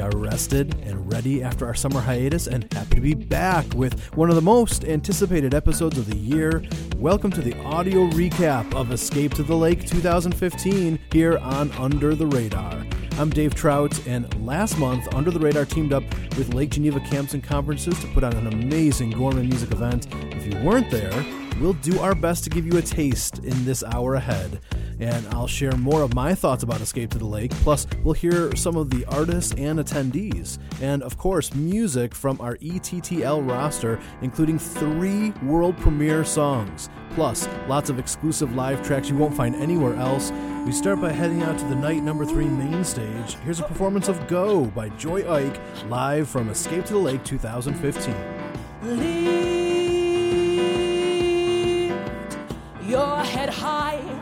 Are rested and ready after our summer hiatus and happy to be back with one of the most anticipated episodes of the year. Welcome to the audio recap of Escape to the Lake 2015 here on Under the Radar. I'm Dave Trout, and last month, Under the Radar teamed up with Lake Geneva Camps and Conferences to put on an amazing gourmet music event. If you weren't there, we'll do our best to give you a taste in this hour ahead and I'll share more of my thoughts about Escape to the Lake. Plus, we'll hear some of the artists and attendees, and of course, music from our ETTL roster, including three world premiere songs. Plus, lots of exclusive live tracks you won't find anywhere else. We start by heading out to the night number three main stage. Here's a performance of Go by Joy Ike, live from Escape to the Lake 2015. Lift your head high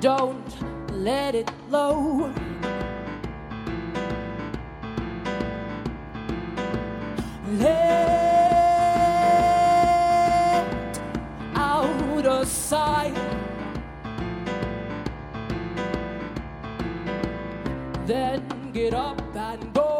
don't let it low. Let out a sigh. Then get up and go.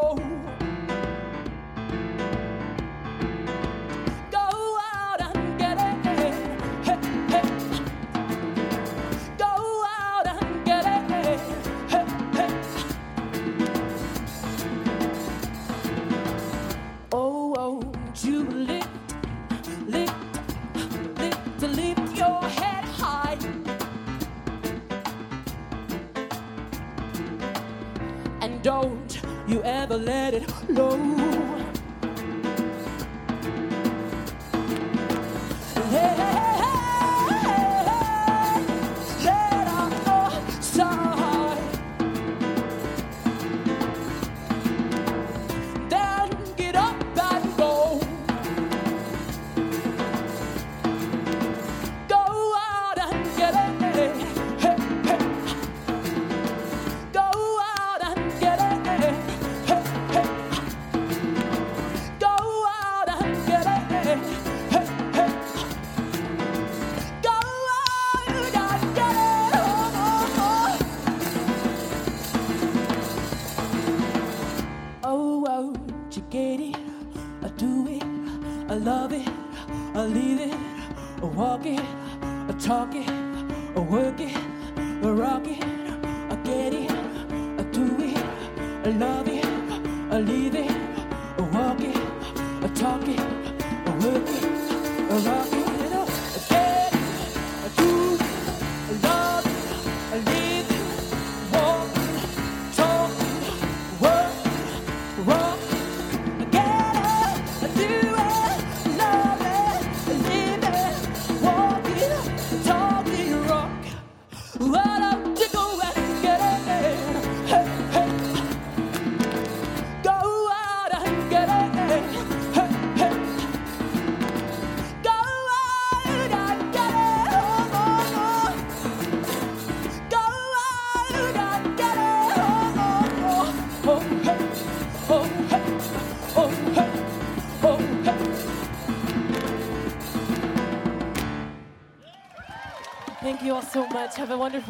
Let it go.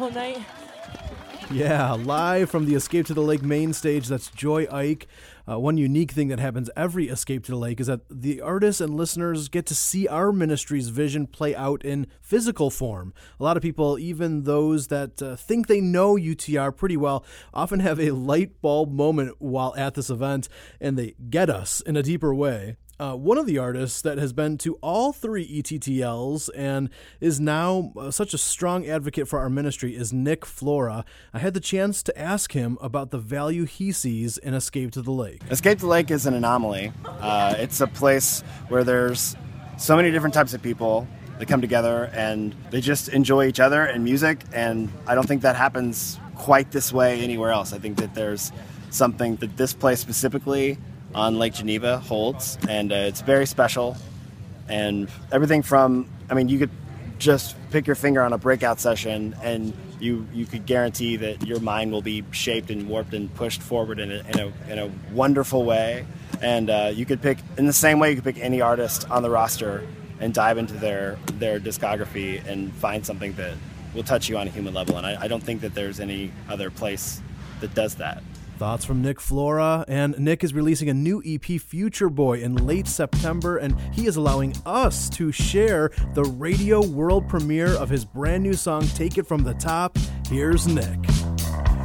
Night. Yeah, live from the Escape to the Lake main stage. That's Joy Ike. Uh, one unique thing that happens every Escape to the Lake is that the artists and listeners get to see our ministry's vision play out in physical form. A lot of people, even those that uh, think they know UTR pretty well, often have a light bulb moment while at this event and they get us in a deeper way. Uh, one of the artists that has been to all three ETTLs and is now uh, such a strong advocate for our ministry is Nick Flora. I had the chance to ask him about the value he sees in Escape to the Lake. Escape to the Lake is an anomaly. Uh, it's a place where there's so many different types of people that come together and they just enjoy each other and music. And I don't think that happens quite this way anywhere else. I think that there's something that this place specifically on Lake Geneva holds, and uh, it's very special. And everything from, I mean, you could just pick your finger on a breakout session, and you you could guarantee that your mind will be shaped and warped and pushed forward in a in a, in a wonderful way. And uh, you could pick in the same way you could pick any artist on the roster and dive into their their discography and find something that will touch you on a human level. And I, I don't think that there's any other place that does that. Thoughts from Nick Flora. And Nick is releasing a new EP, Future Boy, in late September, and he is allowing us to share the radio world premiere of his brand new song, Take It From the Top. Here's Nick.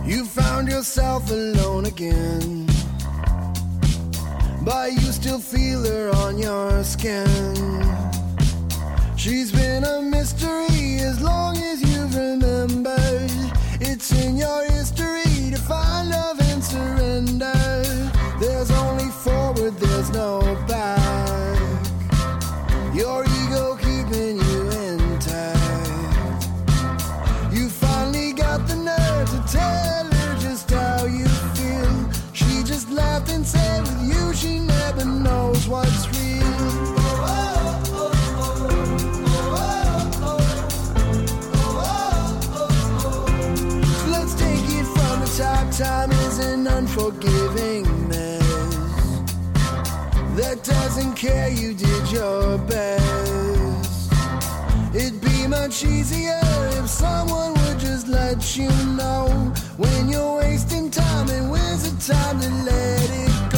You found yourself alone again, but you still feel her on your skin. She's been a mystery as long as you've remembered. It's in your history to find love surrender. There's only forward, there's no back. Your ego keeping you intact. You finally got the nerve to tell her just how you feel. She just laughed and said, With you, she never knows what's real. So let's take it from the top. Time is an unforgiving mess that doesn't care you did your best. It'd be much easier if someone would just let you know when you're wasting time and when's the time to let it go.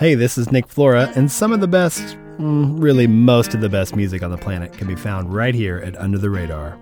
Hey, this is Nick Flora, and some of the best, mm, really most of the best music on the planet can be found right here at Under the Radar.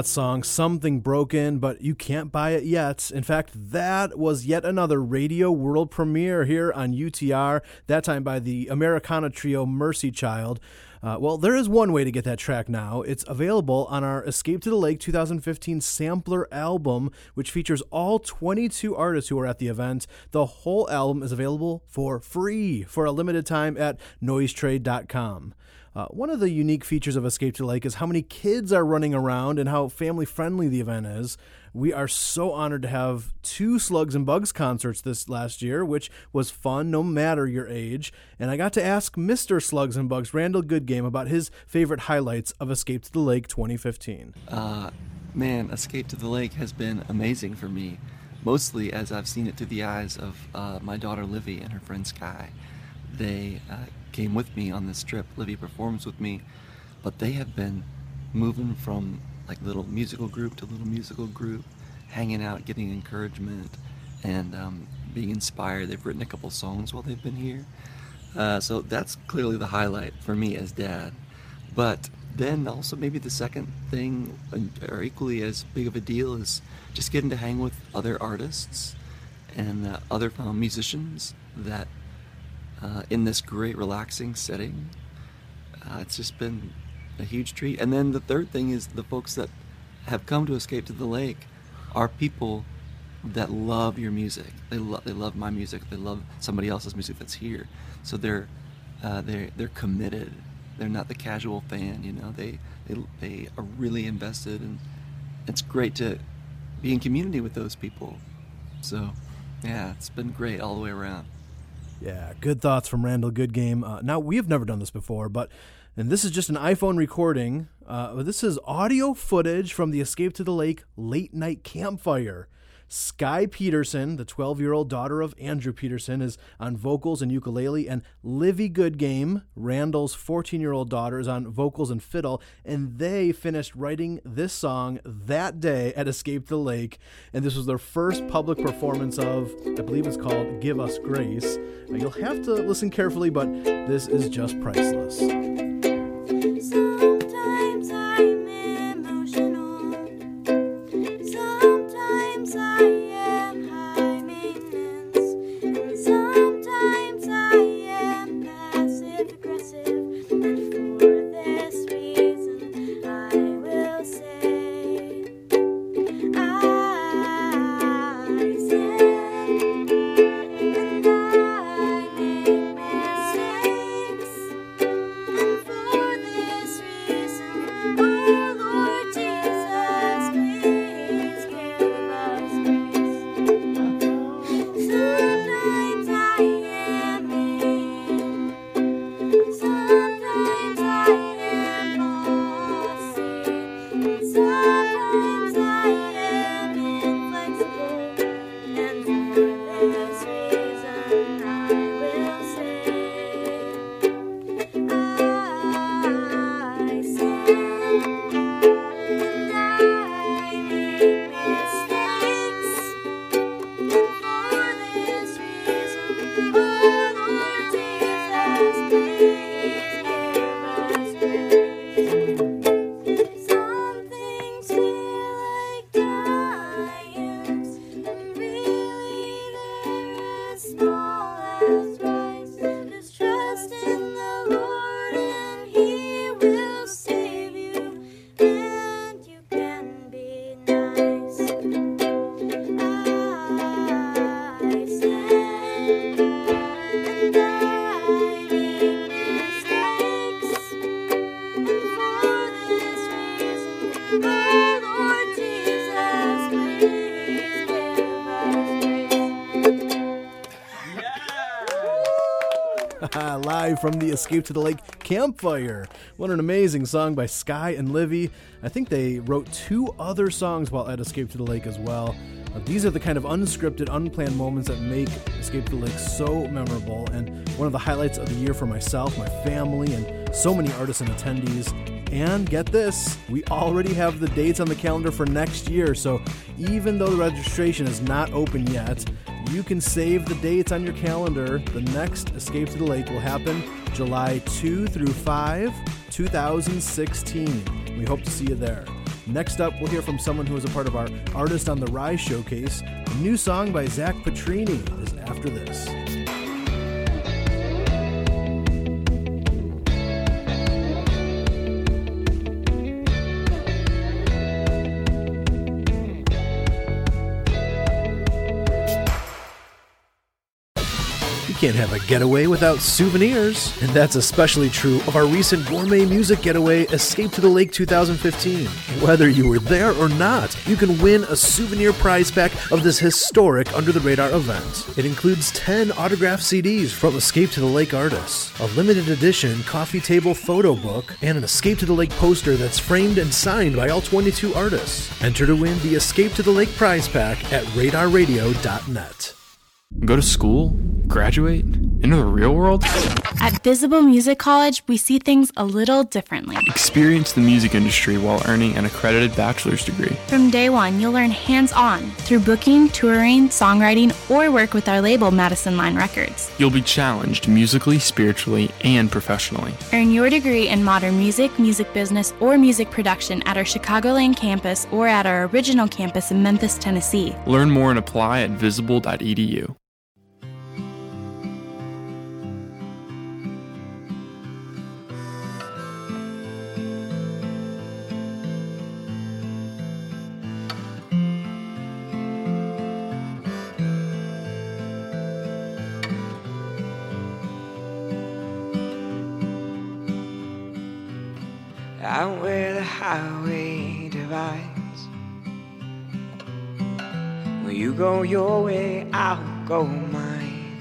That song. Something broken, but you can't buy it yet. In fact, that was yet another radio world premiere here on UTR, that time by the Americana trio Mercy Child. Uh, well, there is one way to get that track now. It's available on our Escape to the Lake 2015 sampler album, which features all 22 artists who are at the event. The whole album is available for free for a limited time at noisetrade.com. Uh, one of the unique features of Escape to Lake is how many kids are running around and how family friendly the event is. We are so honored to have two Slugs and Bugs concerts this last year, which was fun no matter your age. And I got to ask Mr. Slugs and Bugs, Randall Goodgame, about his favorite highlights of Escape to the Lake 2015. Uh, man, Escape to the Lake has been amazing for me, mostly as I've seen it through the eyes of uh, my daughter Livy and her friend Skye. They uh, came with me on this trip. Livy performs with me, but they have been moving from like little musical group to little musical group, hanging out, getting encouragement, and um, being inspired. They've written a couple songs while they've been here. Uh, so that's clearly the highlight for me as dad. But then also maybe the second thing, or equally as big of a deal, is just getting to hang with other artists and uh, other musicians that uh, in this great relaxing setting. Uh, it's just been a huge treat. And then the third thing is the folks that have come to Escape to the Lake are people that love your music. They love they love my music. They love somebody else's music that's here. So they're uh, they're they're committed. They're not the casual fan. You know, they they they are really invested, and it's great to be in community with those people. So, yeah, it's been great all the way around. Yeah, good thoughts from Randall Goodgame. Uh, now, we have never done this before, but and this is just an iPhone recording. Uh, this is audio footage from the Escape to the Lake late night campfire. Skye Peterson, the 12 year old daughter of Andrew Peterson, is on vocals and ukulele, and Livy Goodgame, Randall's 14 year old daughter, is on vocals and fiddle. And they finished writing this song that day at Escape the Lake. And this was their first public performance of, I believe it's called Give Us Grace. You'll have to listen carefully, but this is just priceless. Live from the Escape to the Lake campfire. What an amazing song by Skye and Livy. I think they wrote two other songs while at Escape to the Lake as well. Uh, these are the kind of unscripted, unplanned moments that make Escape to the Lake so memorable and one of the highlights of the year for myself, my family, and so many artists and attendees. And get this, we already have the dates on the calendar for next year, so even though the registration is not open yet, you can save the dates on your calendar. The next Escape to the Lake will happen July 2 through 5, 2016. We hope to see you there. Next up, we'll hear from someone who is a part of our Artist on the Rise showcase. A new song by Zach Petrini is after this. Can't have a getaway without souvenirs. And that's especially true of our recent gourmet music getaway, Escape to the Lake 2015. Whether you were there or not, you can win a souvenir prize pack of this historic Under the Radar event. It includes 10 autographed CDs from Escape to the Lake artists, a limited edition coffee table photo book, and an Escape to the Lake poster that's framed and signed by all 22 artists. Enter to win the Escape to the Lake prize pack at radarradio.net. Go to school? Graduate? Into the real world? At Visible Music College, we see things a little differently. Experience the music industry while earning an accredited bachelor's degree. From day one, you'll learn hands on through booking, touring, songwriting, or work with our label, Madison Line Records. You'll be challenged musically, spiritually, and professionally. Earn your degree in modern music, music business, or music production at our Chicagoland campus or at our original campus in Memphis, Tennessee. Learn more and apply at visible.edu. go your way, I'll go mine.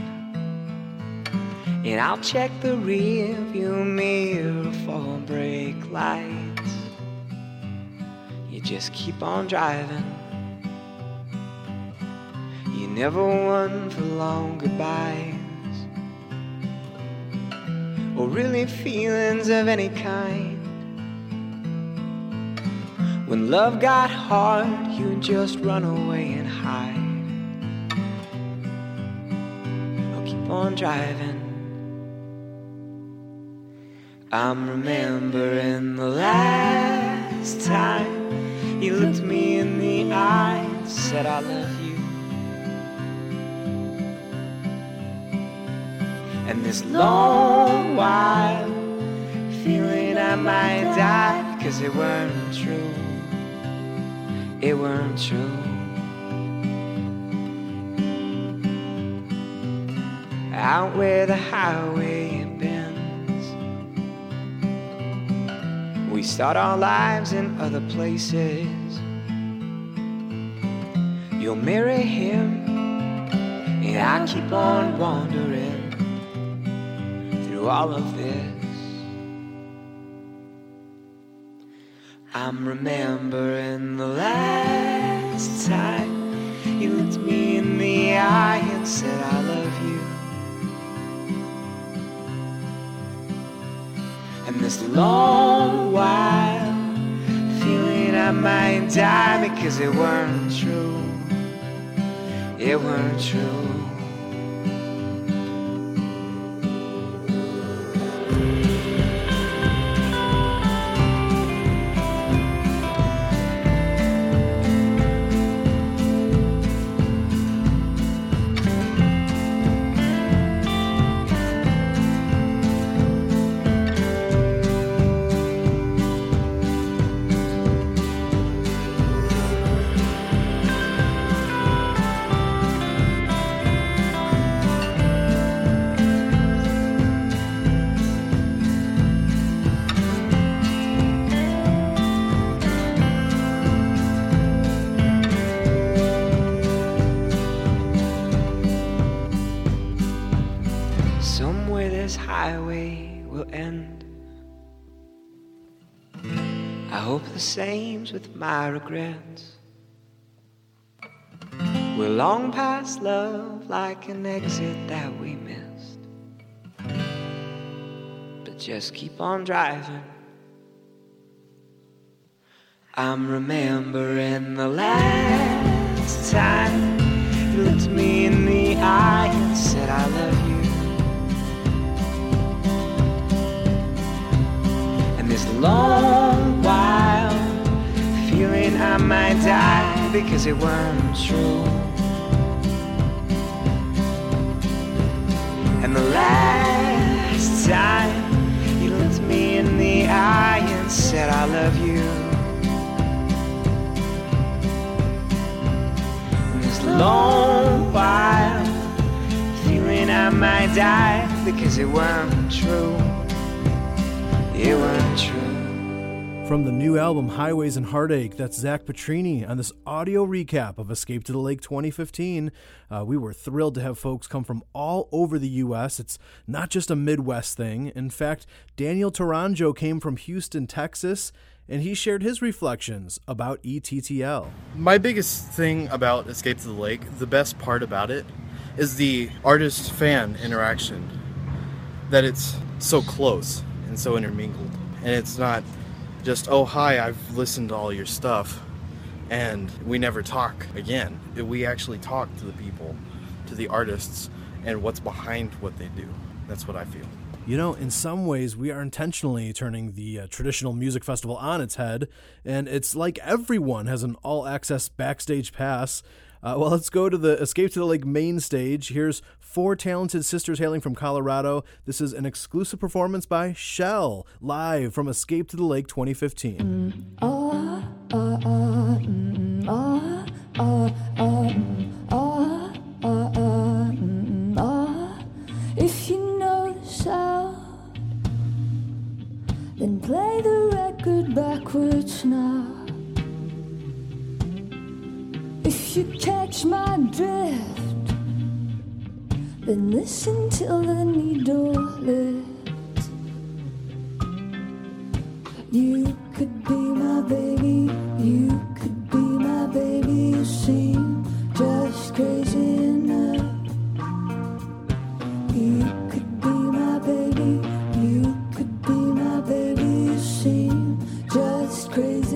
And I'll check the rear view mirror for brake lights. You just keep on driving. You never one for long goodbyes. Or really feelings of any kind. When love got hard, you just run away and hide. On driving. I'm remembering the last time you looked me in the eye and said, I love you. And this long while, feeling I might die because it weren't true it weren't true. Out where the highway bends, we start our lives in other places. You'll marry him, and I keep on wandering through all of this. I'm remembering the last time you looked me in the eye and said, I this long while, feeling I might die because it weren't true. It weren't true. Same's with my regrets. We're long past love, like an exit that we missed. But just keep on driving. I'm remembering the last time You looked me in the eye and said, I love you. And this long while, I might die because it weren't true. And the last time you looked me in the eye and said, I love you. And this long while, feeling I might die because it weren't true. It weren't true. From the new album Highways and Heartache, that's Zach Petrini on this audio recap of Escape to the Lake 2015. Uh, we were thrilled to have folks come from all over the U.S. It's not just a Midwest thing. In fact, Daniel Taranjo came from Houston, Texas, and he shared his reflections about ETTL. My biggest thing about Escape to the Lake, the best part about it, is the artist fan interaction. That it's so close and so intermingled. And it's not just, oh, hi, I've listened to all your stuff, and we never talk again. We actually talk to the people, to the artists, and what's behind what they do. That's what I feel. You know, in some ways, we are intentionally turning the uh, traditional music festival on its head, and it's like everyone has an all access backstage pass. Uh, well, let's go to the Escape to the Lake main stage. Here's four talented sisters hailing from Colorado. This is an exclusive performance by Shel, live from Escape to the Lake 2015. If you know the sound, then play the record backwards now. If you catch my drift, then listen till the needle lifts. You could be my baby, you could be my baby. You seem just crazy enough. You could be my baby, you could be my baby. You seem just crazy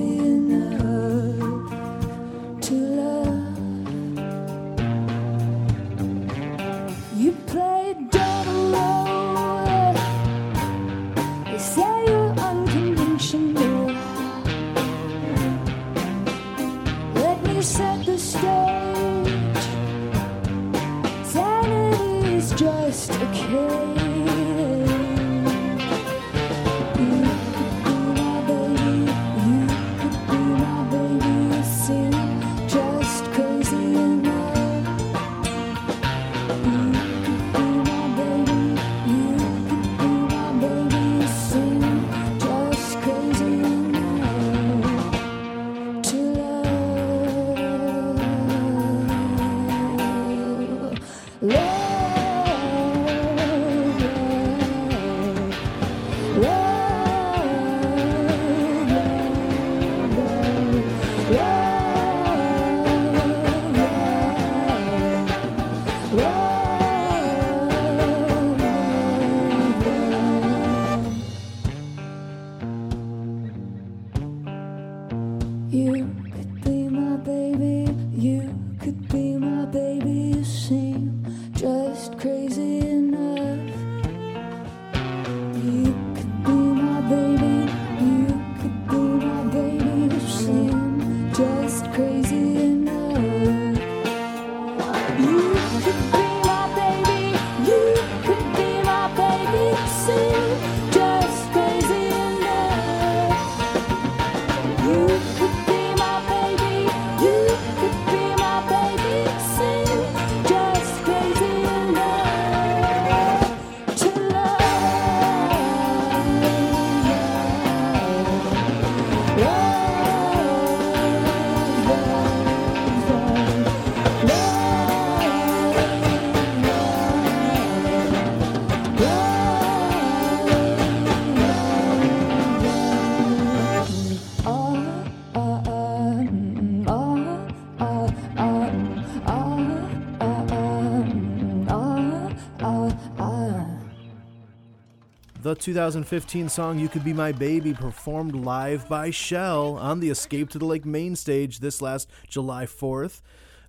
2015 song You Could Be My Baby performed live by Shel on the Escape to the Lake main stage this last July 4th.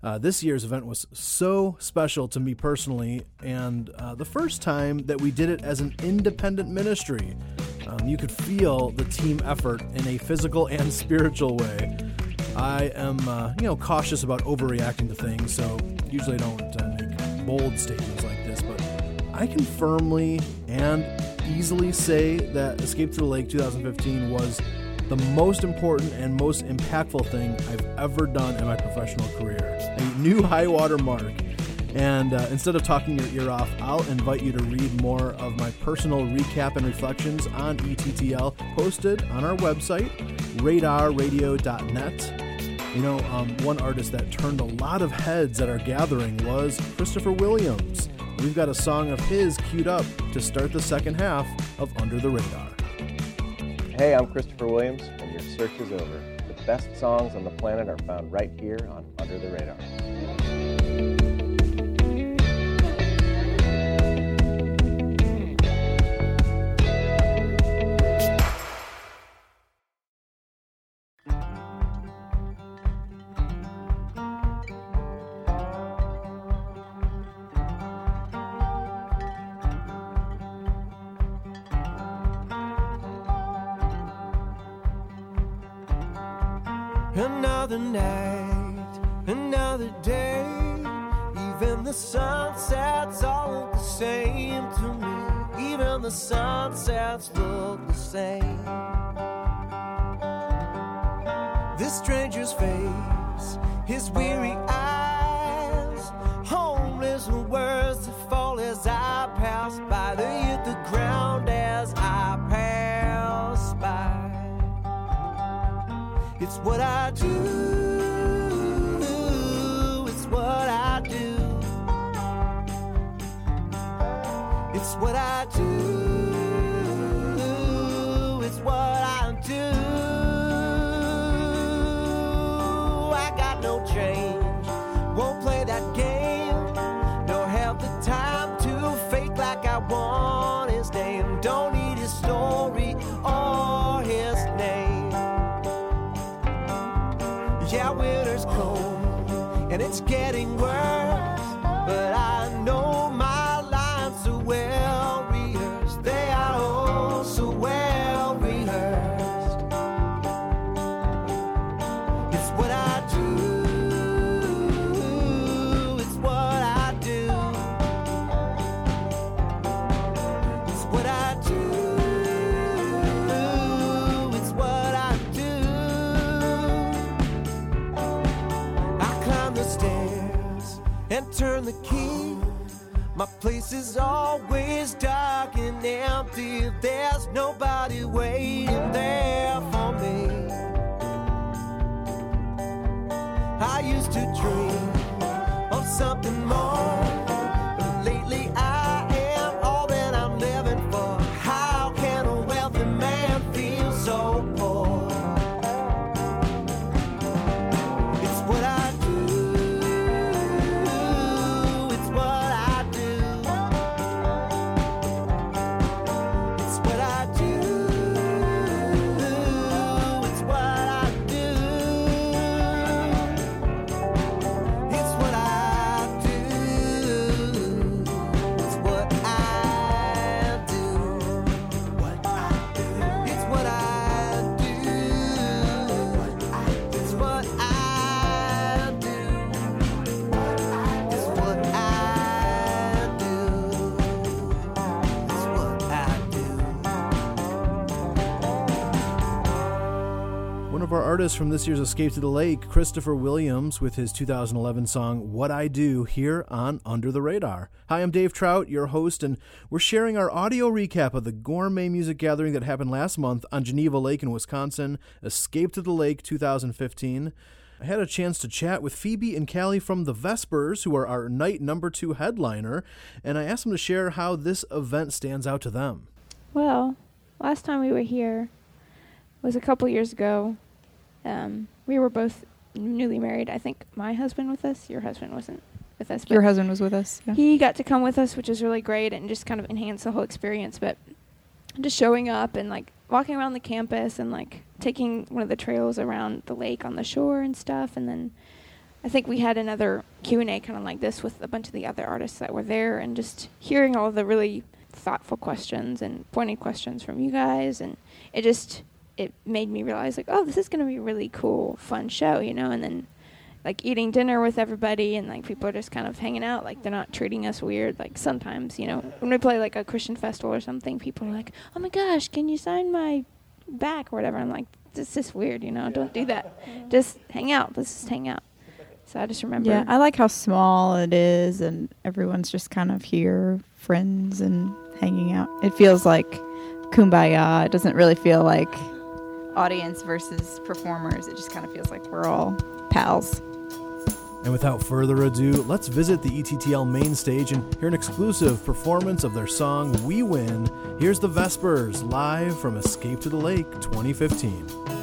Uh, this year's event was so special to me personally, and uh, the first time that we did it as an independent ministry. Um, you could feel the team effort in a physical and spiritual way. I am, uh, you know, cautious about overreacting to things, so usually I don't uh, make bold statements like I can firmly and easily say that Escape to the Lake 2015 was the most important and most impactful thing I've ever done in my professional career. A new high water mark. And uh, instead of talking your ear off, I'll invite you to read more of my personal recap and reflections on ETTL posted on our website, radarradio.net. You know, um, one artist that turned a lot of heads at our gathering was Christopher Williams. We've got a song of his queued up to start the second half of Under the Radar. Hey, I'm Christopher Williams, and your search is over. The best songs on the planet are found right here on Under the Radar. Sunsets look the same. This stranger's face, his weary eyes, homeless words that fall as I pass by. They hit the ground as I pass by. It's what I do. It's what I do. It's what I do. Want his name. Don't need his story or his name. Yeah, winter's cold and it's getting worse. Is always dark and empty. There's nobody waiting there for me. I used to dream of something more. Our artists from this year's Escape to the Lake, Christopher Williams, with his 2011 song What I Do here on Under the Radar. Hi, I'm Dave Trout, your host, and we're sharing our audio recap of the gourmet music gathering that happened last month on Geneva Lake in Wisconsin, Escape to the Lake 2015. I had a chance to chat with Phoebe and Callie from the Vespers, who are our night number two headliner, and I asked them to share how this event stands out to them. Well, last time we were here was a couple years ago. Um, we were both newly married. I think my husband with us. Your husband wasn't with us. Your husband was with us. Yeah. He got to come with us, which is really great and just kind of enhanced the whole experience. But just showing up and like walking around the campus and like taking one of the trails around the lake on the shore and stuff, and then I think we had another Q and A kind of like this with a bunch of the other artists that were there, and just hearing all the really thoughtful questions and pointed questions from you guys, and it just it made me realize like, oh, this is gonna be a really cool, fun show, you know. And then like eating dinner with everybody, and like people are just kind of hanging out, like they're not treating us weird. Like sometimes, you know, when we play like a Christian festival or something, people are like, oh my gosh, can you sign my back or whatever? I'm like, this is weird, you know. Don't do that. Just hang out. Let's just hang out. So I just remember. Yeah, I like how small it is, and everyone's just kind of here, friends, and hanging out. It feels like kumbaya. It doesn't really feel like audience versus performers. It just kind of feels like we're all pals. And without further ado, let's visit the ETTL main stage and hear an exclusive performance of their song We Win. Here's the Vespers live from Escape to the Lake 2015.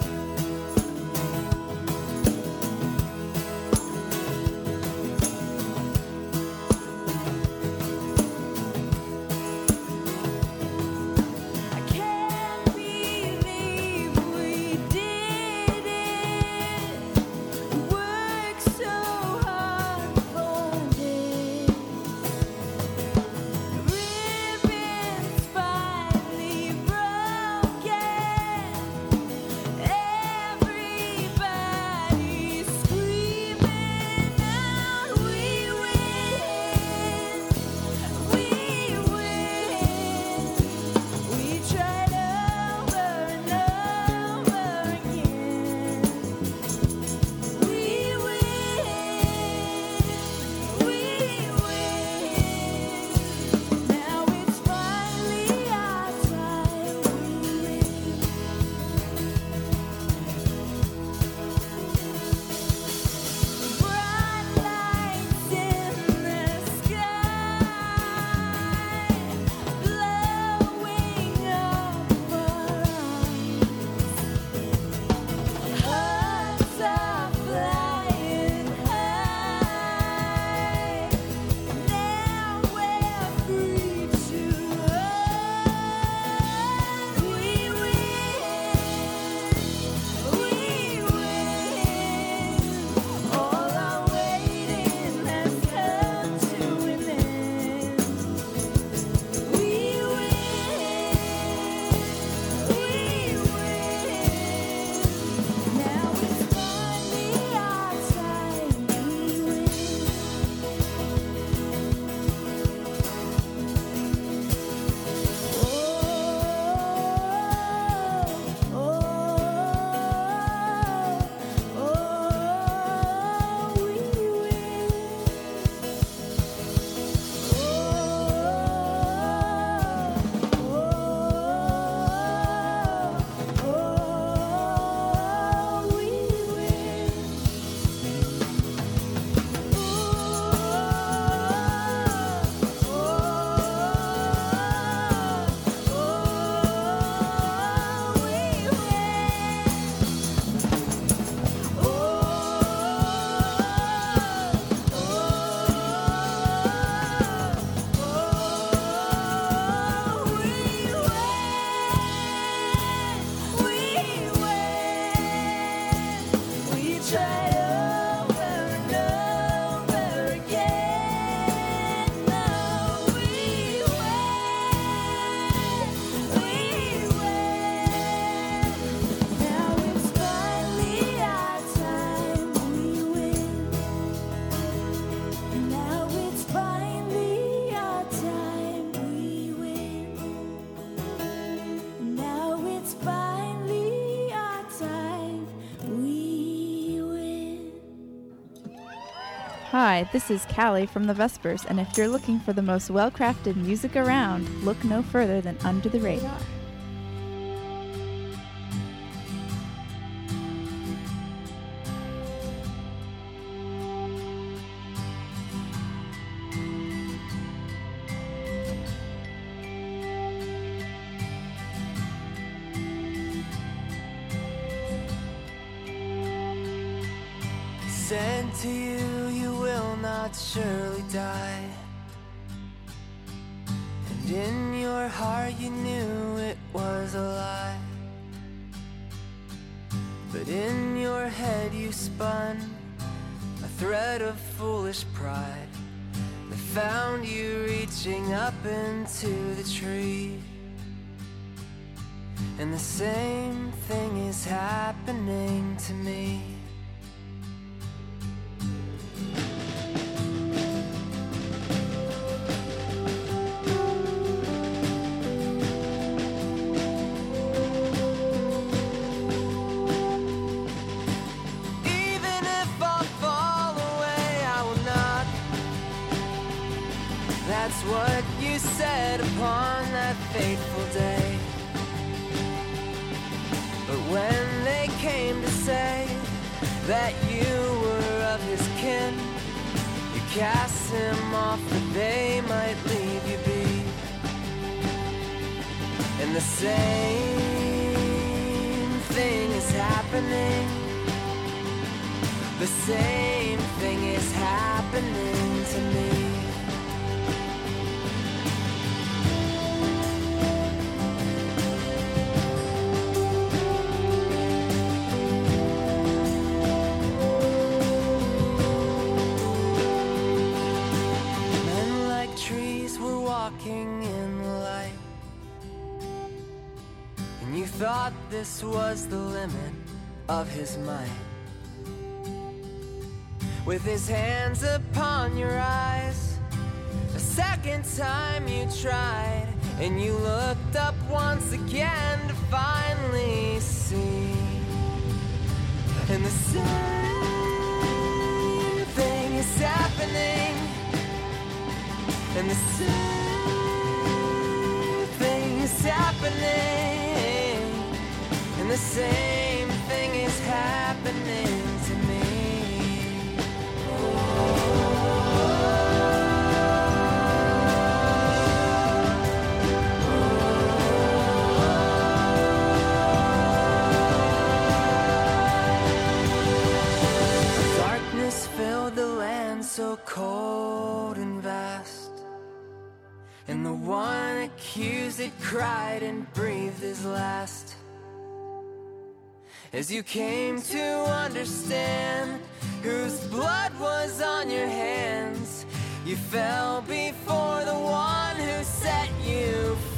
Hi, this is Callie from the Vespers, and if you're looking for the most well crafted music around, look no further than Under the Radar. That fateful day. But when they came to say that you were of his kin, you cast him off that they might leave you be. And the same thing is happening. The same thing is happening to me. Walking in the light. And you thought this was the limit of his might. With his hands upon your eyes, a second time you tried, and you looked up once again to finally see. And the same thing is happening. And the same happening. And the same accused had cried and breathed his last. As you came to understand whose blood was on your hands, you fell before the one who set you free.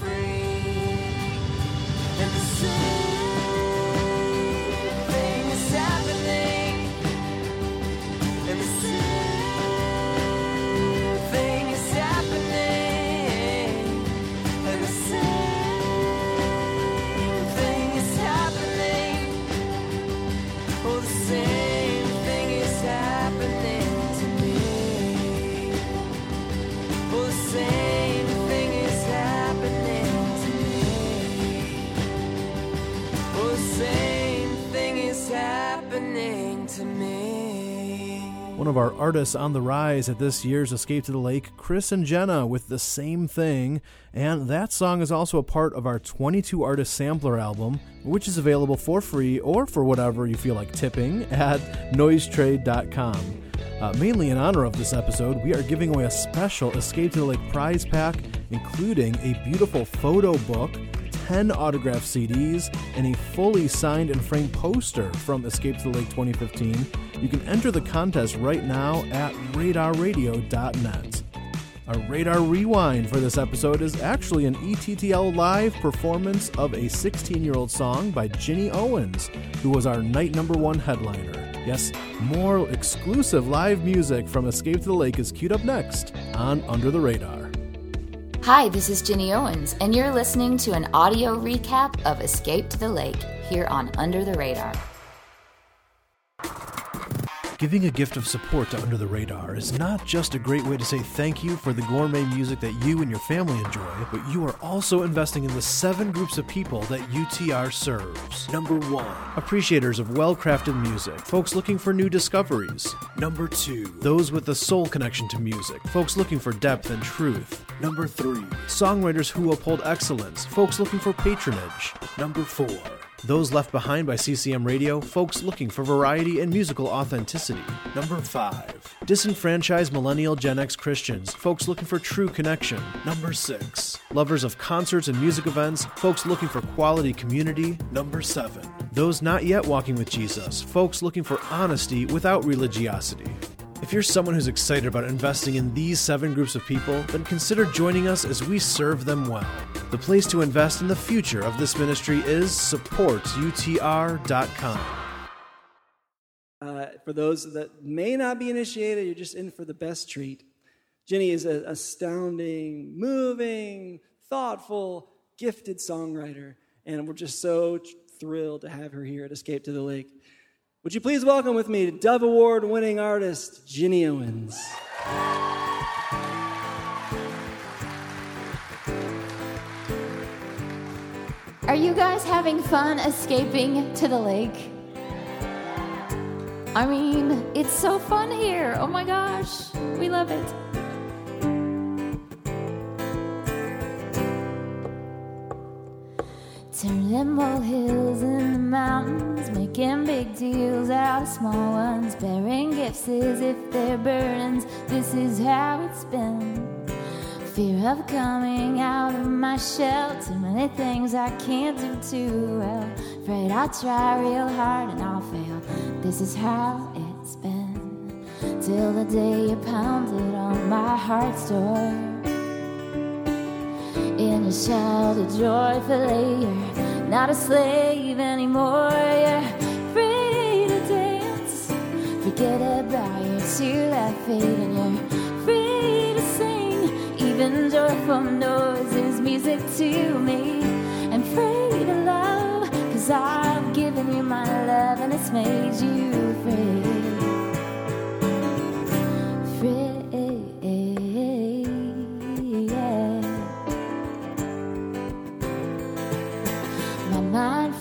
One of our artists on the rise at this year's Escape to the Lake, Chris and Jenna, with the same thing. And that song is also a part of our 22 artist sampler album, which is available for free or for whatever you feel like tipping at noisetrade.com. Uh, mainly in honor of this episode, we are giving away a special Escape to the Lake prize pack, including a beautiful photo book, 10 autographed CDs, and a fully signed and framed poster from Escape to the Lake 2015. You can enter the contest right now at radarradio.net. Our Radar Rewind for this episode is actually an ETTL live performance of a 16 year old song by Ginny Owens, who was our night number one headliner. Yes, more exclusive live music from Escape to the Lake is queued up next on Under the Radar. Hi, this is Ginny Owens, and you're listening to an audio recap of Escape to the Lake here on Under the Radar. Giving a gift of support to Under the Radar is not just a great way to say thank you for the gourmet music that you and your family enjoy, but you are also investing in the seven groups of people that UTR serves. Number one, appreciators of well crafted music, folks looking for new discoveries. Number two, those with a soul connection to music, folks looking for depth and truth. Number three, songwriters who uphold excellence, folks looking for patronage. Number four, those left behind by CCM Radio, folks looking for variety and musical authenticity. Number 5. Disenfranchised millennial Gen X Christians, folks looking for true connection. Number 6. Lovers of concerts and music events, folks looking for quality community. Number 7. Those not yet walking with Jesus, folks looking for honesty without religiosity. If you're someone who's excited about investing in these seven groups of people, then consider joining us as we serve them well. The place to invest in the future of this ministry is supportsutr.com. Uh, for those that may not be initiated, you're just in for the best treat. Ginny is an astounding, moving, thoughtful, gifted songwriter, and we're just so thrilled to have her here at Escape to the Lake. Would you please welcome with me Dove Award winning artist Ginny Owens? Are you guys having fun escaping to the lake? I mean, it's so fun here. Oh my gosh, we love it. Turning molehills in the mountains, making big deals out of small ones, bearing gifts as if they're burdens. This is how it's been. Fear of coming out of my shell. Too many things I can't do too well. Afraid I'll try real hard and I'll fail. This is how it's been. Till the day you pounded on my heart's door. In a shouted joyfully, you're not a slave anymore. You're free to dance. Forget about your two left feet and you're free to sing. Even joyful noise is music to me. And free to love, cause I've given you my love and it's made you free. Free,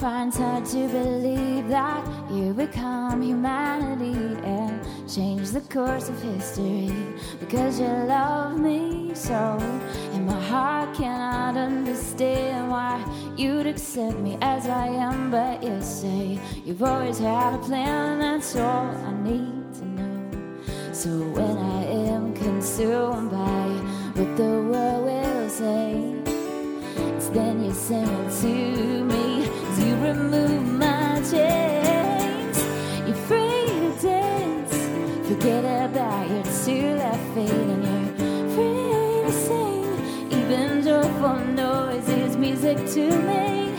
finds hard to believe that you become humanity and change the course of history because you love me so. And my heart cannot understand why you'd accept me as I am, but you say you've always had a plan, that's all I need to know. So when I am consumed by what the world will say, it's then you sing it to me remove my chains. You're free to dance, forget about your two left feet, and you're free to sing. Even joyful noise is music to me,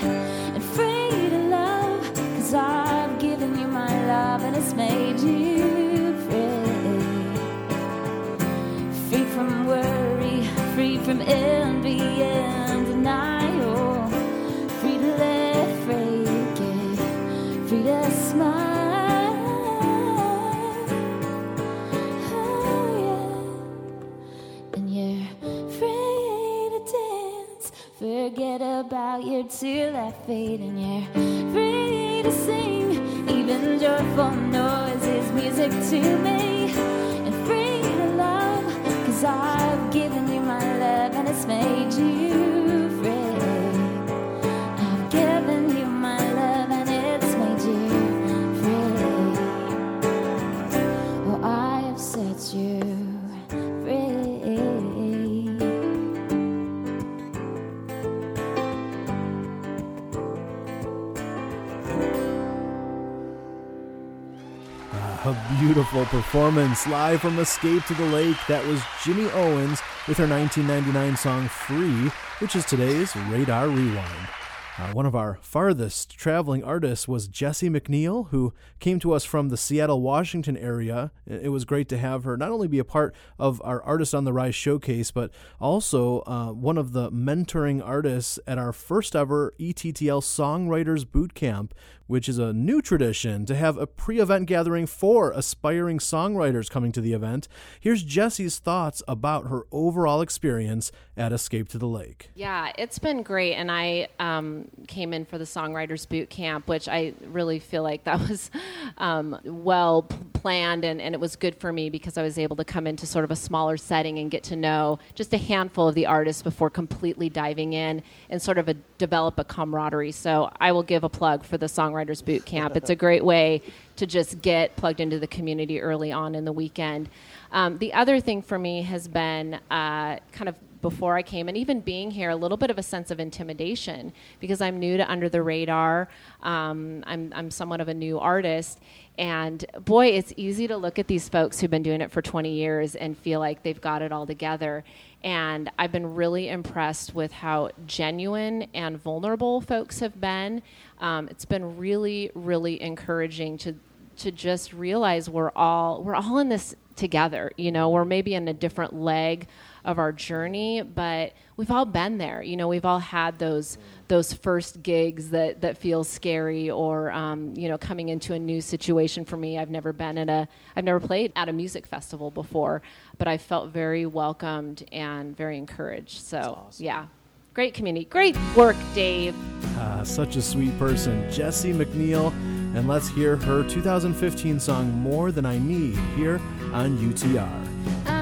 and free to love, cause I've given you my love and it's made you free. Free from worry, free from envy and denial. Forget about your two left feet, and you're free to sing. Even joyful noise is music to me. And free to love, cause I've given you my love and it's made you free. I've given you my love and it's made you free. I have set you A beautiful performance live from Escape to the Lake. That was Ginny Owens with her 1999 song Free, which is today's Radar Rewind. Uh, one of our farthest traveling artists was Jessie McNeil, who came to us from the Seattle, Washington area. It was great to have her not only be a part of our Artist on the Rise showcase, but also uh, one of the mentoring artists at our first ever ETTL Songwriters Boot Camp, which is a new tradition to have a pre event gathering for aspiring songwriters coming to the event. Here's Jessie's thoughts about her overall experience at Escape to the Lake. Yeah, it's been great, and I um, came in for the songwriters boot camp, which I really feel like that was um, well p- planned, and, and it was good for me because I was able to come into sort of a smaller setting and get to know just a handful of the artists before completely diving in and sort of a, develop a camaraderie. So I will give a plug for the songwriters boot camp. It's a great way to just get plugged into the community early on in the weekend. Um, the other thing for me has been uh, kind of before I came, and even being here, a little bit of a sense of intimidation because I'm new to Under the Radar. Um, I'm, I'm somewhat of a new artist. And boy, it's easy to look at these folks who've been doing it for 20 years and feel like they've got it all together. And I've been really impressed with how genuine and vulnerable folks have been. Um, it's been really, really encouraging to to just realize we're all we're all in this together. You know, we're maybe in a different leg of our journey, but we've all been there. You know, we've all had those those first gigs that that feel scary, or um, you know, coming into a new situation. For me, I've never been at a I've never played at a music festival before, but I felt very welcomed and very encouraged. So yeah, great community, great work, Dave. Ah, such a sweet person, Jessie McNeil. And let's hear her 2015 song More Than I Need here on UTR.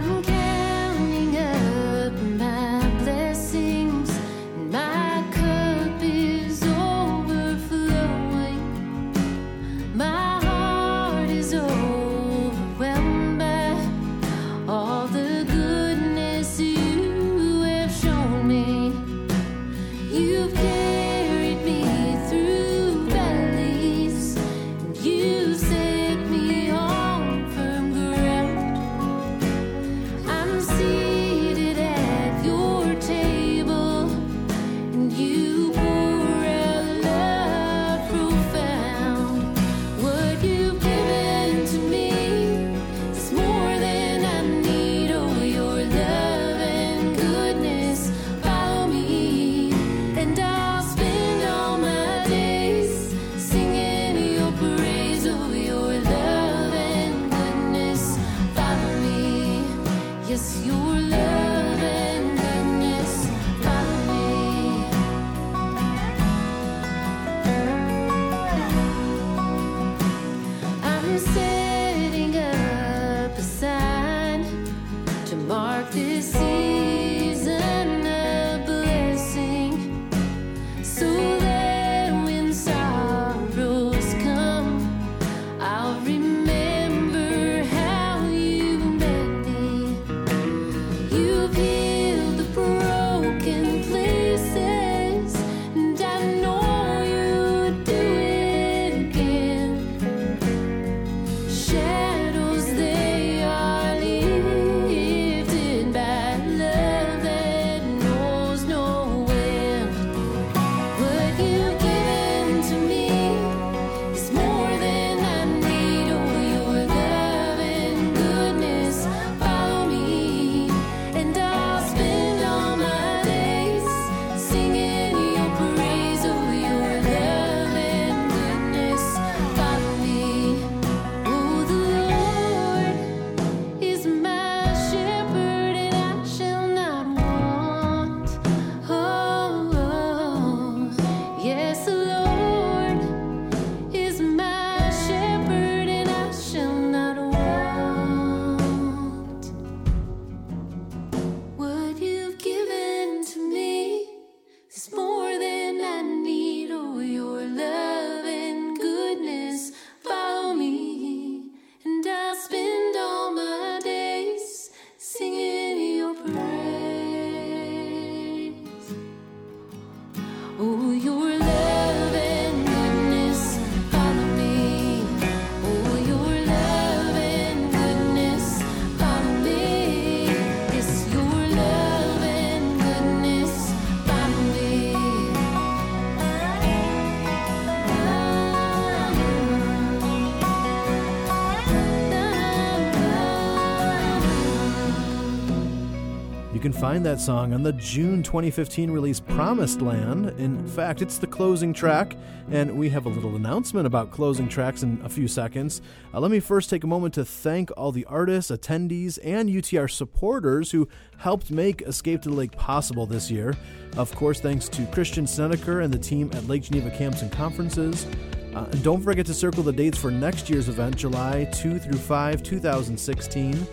Find that song on the June 2015 release Promised Land. In fact, it's the closing track, and we have a little announcement about closing tracks in a few seconds. Uh, let me first take a moment to thank all the artists, attendees, and UTR supporters who helped make Escape to the Lake possible this year. Of course, thanks to Christian Snedeker and the team at Lake Geneva Camps and Conferences. Uh, and don't forget to circle the dates for next year's event, July 2 through 5, 2016.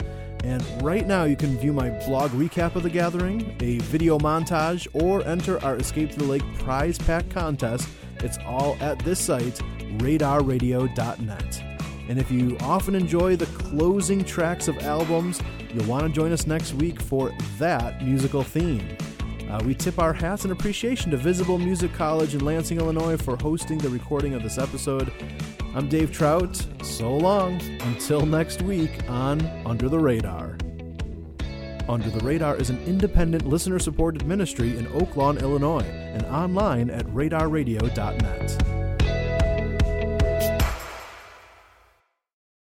And right now, you can view my blog recap of the gathering, a video montage, or enter our Escape to the Lake prize pack contest. It's all at this site, radarradio.net. And if you often enjoy the closing tracks of albums, you'll want to join us next week for that musical theme. Uh, we tip our hats in appreciation to Visible Music College in Lansing, Illinois for hosting the recording of this episode. I'm Dave Trout. So long. Until next week on Under the Radar. Under the Radar is an independent listener supported ministry in Oak Lawn, Illinois, and online at radarradio.net.